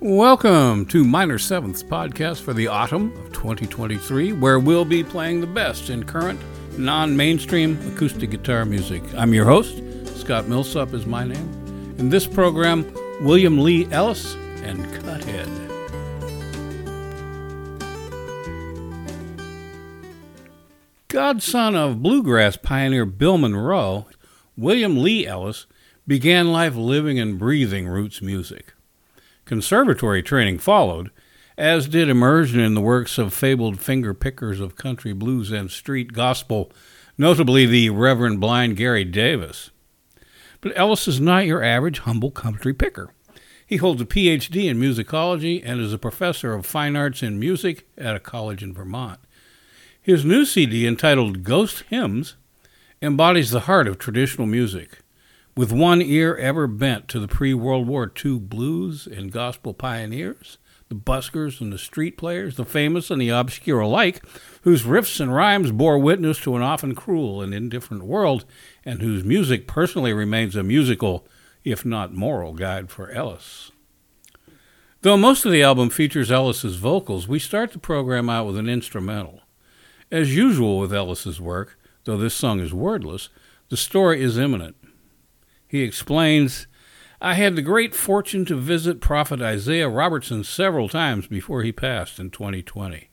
Welcome to Minor Seventh's podcast for the autumn of 2023, where we'll be playing the best in current, non mainstream acoustic guitar music. I'm your host, Scott Millsop is my name. In this program, William Lee Ellis and Cuthead. Godson of bluegrass pioneer Bill Monroe, William Lee Ellis began life living and breathing roots music. Conservatory training followed, as did immersion in the works of fabled finger pickers of country blues and street gospel, notably the Reverend Blind Gary Davis. But Ellis is not your average humble country picker. He holds a PhD in musicology and is a professor of fine arts in music at a college in Vermont. His new CD, entitled Ghost Hymns, embodies the heart of traditional music with one ear ever bent to the pre World War II blues and gospel pioneers, the buskers and the street players, the famous and the obscure alike, whose riffs and rhymes bore witness to an often cruel and indifferent world, and whose music personally remains a musical, if not moral, guide for Ellis. Though most of the album features Ellis's vocals, we start the program out with an instrumental. As usual with Ellis's work, though this song is wordless, the story is imminent. He explains, I had the great fortune to visit Prophet Isaiah Robertson several times before he passed in 2020.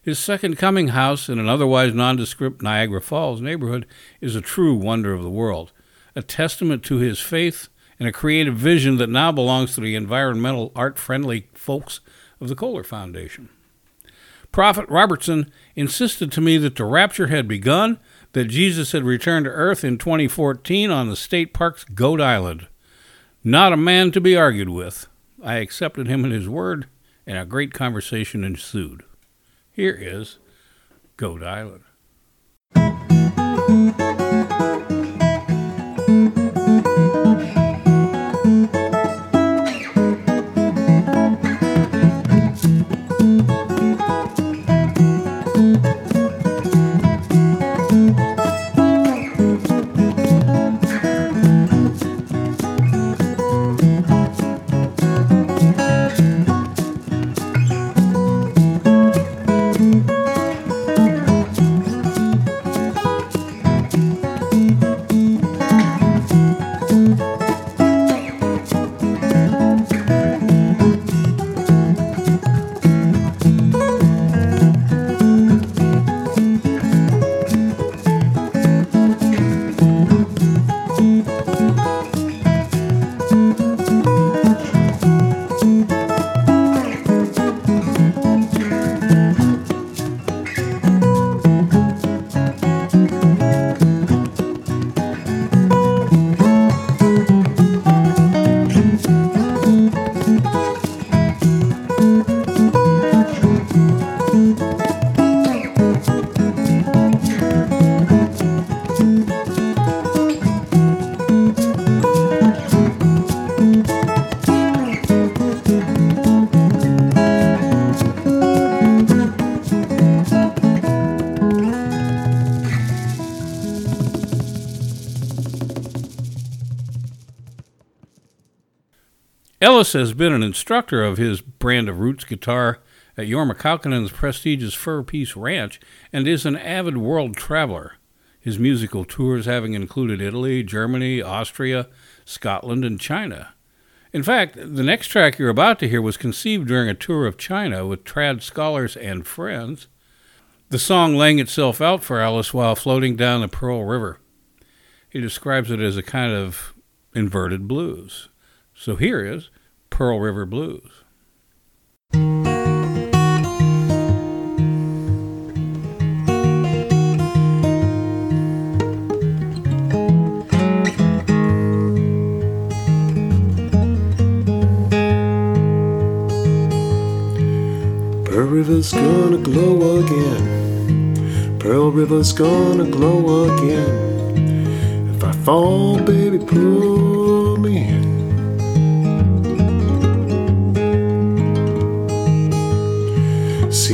His second coming house in an otherwise nondescript Niagara Falls neighborhood is a true wonder of the world, a testament to his faith and a creative vision that now belongs to the environmental art friendly folks of the Kohler Foundation. Prophet Robertson insisted to me that the rapture had begun that Jesus had returned to Earth in 2014 on the state park's Goat Island. Not a man to be argued with. I accepted him at his word, and a great conversation ensued. Here is Goat Island. Has been an instructor of his brand of roots guitar at Jorma Kaukonen's prestigious Fur Peace Ranch and is an avid world traveler. His musical tours having included Italy, Germany, Austria, Scotland, and China. In fact, the next track you're about to hear was conceived during a tour of China with trad scholars and friends. The song laying itself out for Ellis while floating down the Pearl River. He describes it as a kind of inverted blues. So here is Pearl River Blues. Pearl River's gonna glow again. Pearl River's gonna glow again. If I fall, baby, pull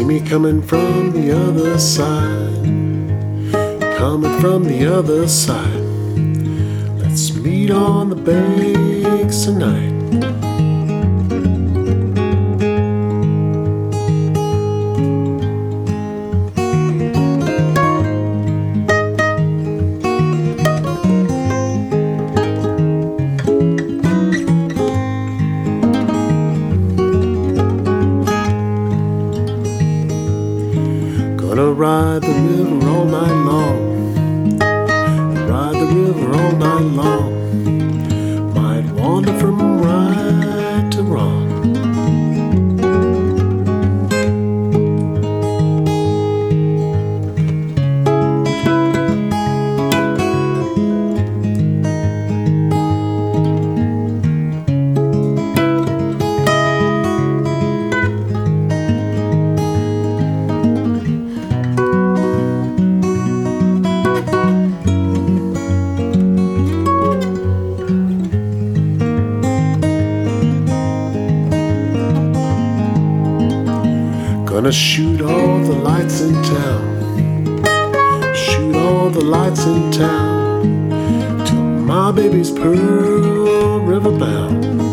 me coming from the other side, coming from the other side. Let's meet on the banks tonight. Shoot all the lights in town. Shoot all the lights in town. Till my baby's Pearl River bound.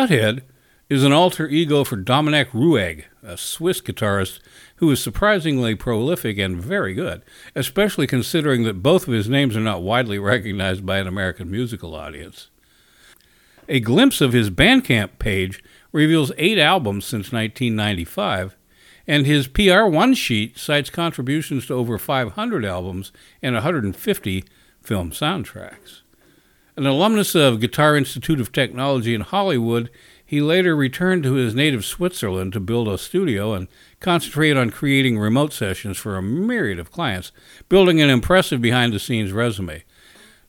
Cuthead is an alter ego for Dominic Ruegg, a Swiss guitarist who is surprisingly prolific and very good, especially considering that both of his names are not widely recognized by an American musical audience. A glimpse of his Bandcamp page reveals eight albums since 1995, and his PR1 sheet cites contributions to over 500 albums and 150 film soundtracks. An alumnus of Guitar Institute of Technology in Hollywood, he later returned to his native Switzerland to build a studio and concentrate on creating remote sessions for a myriad of clients, building an impressive behind the scenes resume.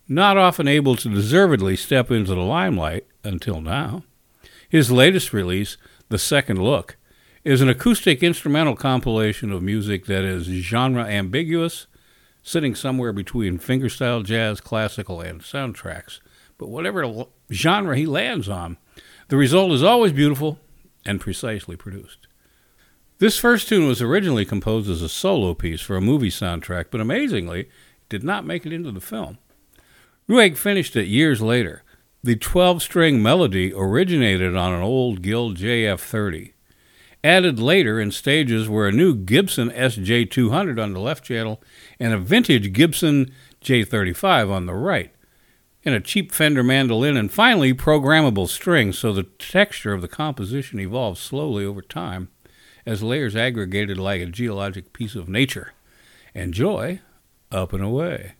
Not often able to deservedly step into the limelight until now. His latest release, The Second Look, is an acoustic instrumental compilation of music that is genre ambiguous, sitting somewhere between fingerstyle jazz, classical, and soundtracks. But whatever genre he lands on, the result is always beautiful and precisely produced. This first tune was originally composed as a solo piece for a movie soundtrack, but amazingly, did not make it into the film. Ruegg finished it years later. The 12 string melody originated on an old Guild JF30. Added later in stages were a new Gibson SJ200 on the left channel and a vintage Gibson J35 on the right, and a cheap Fender mandolin, and finally programmable strings, so the texture of the composition evolved slowly over time as layers aggregated like a geologic piece of nature. Enjoy Up and Away.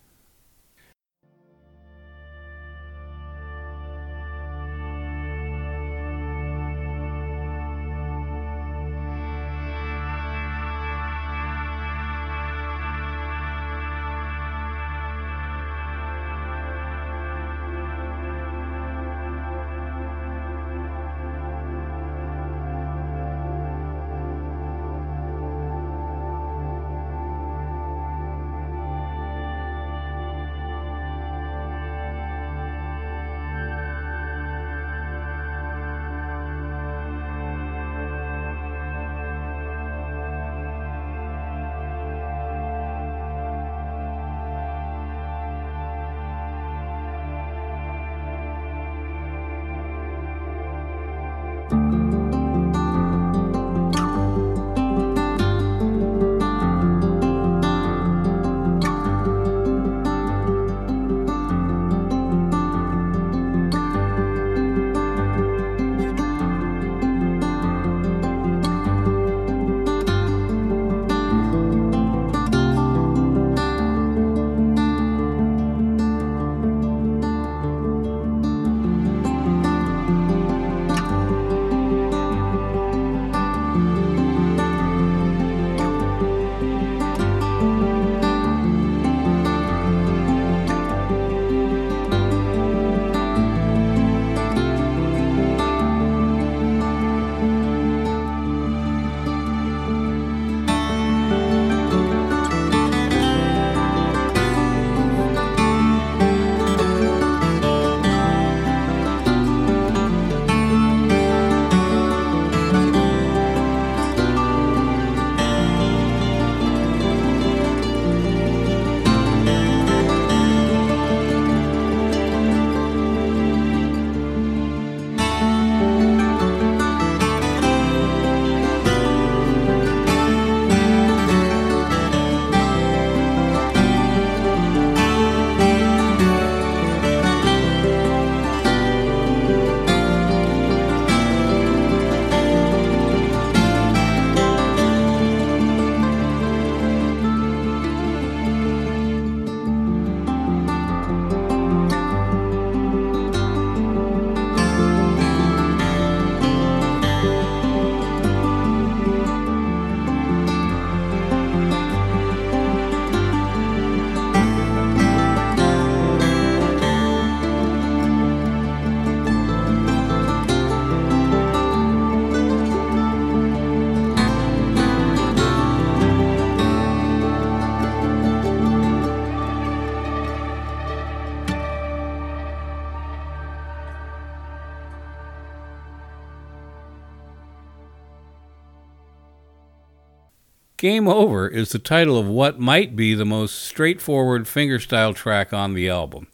Game Over is the title of what might be the most straightforward fingerstyle track on the album.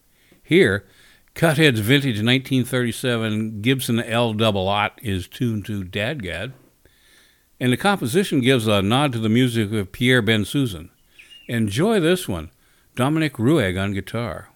Here, Cuthead's vintage 1937 Gibson L double is tuned to Dadgad, and the composition gives a nod to the music of Pierre Bensusan. Enjoy this one, Dominic Ruegg on guitar.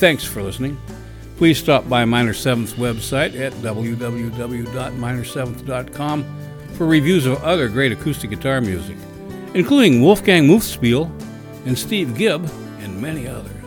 Thanks for listening. Please stop by Minor Seventh's website at www.minor7th.com for reviews of other great acoustic guitar music, including Wolfgang Muthspiel and Steve Gibb and many others.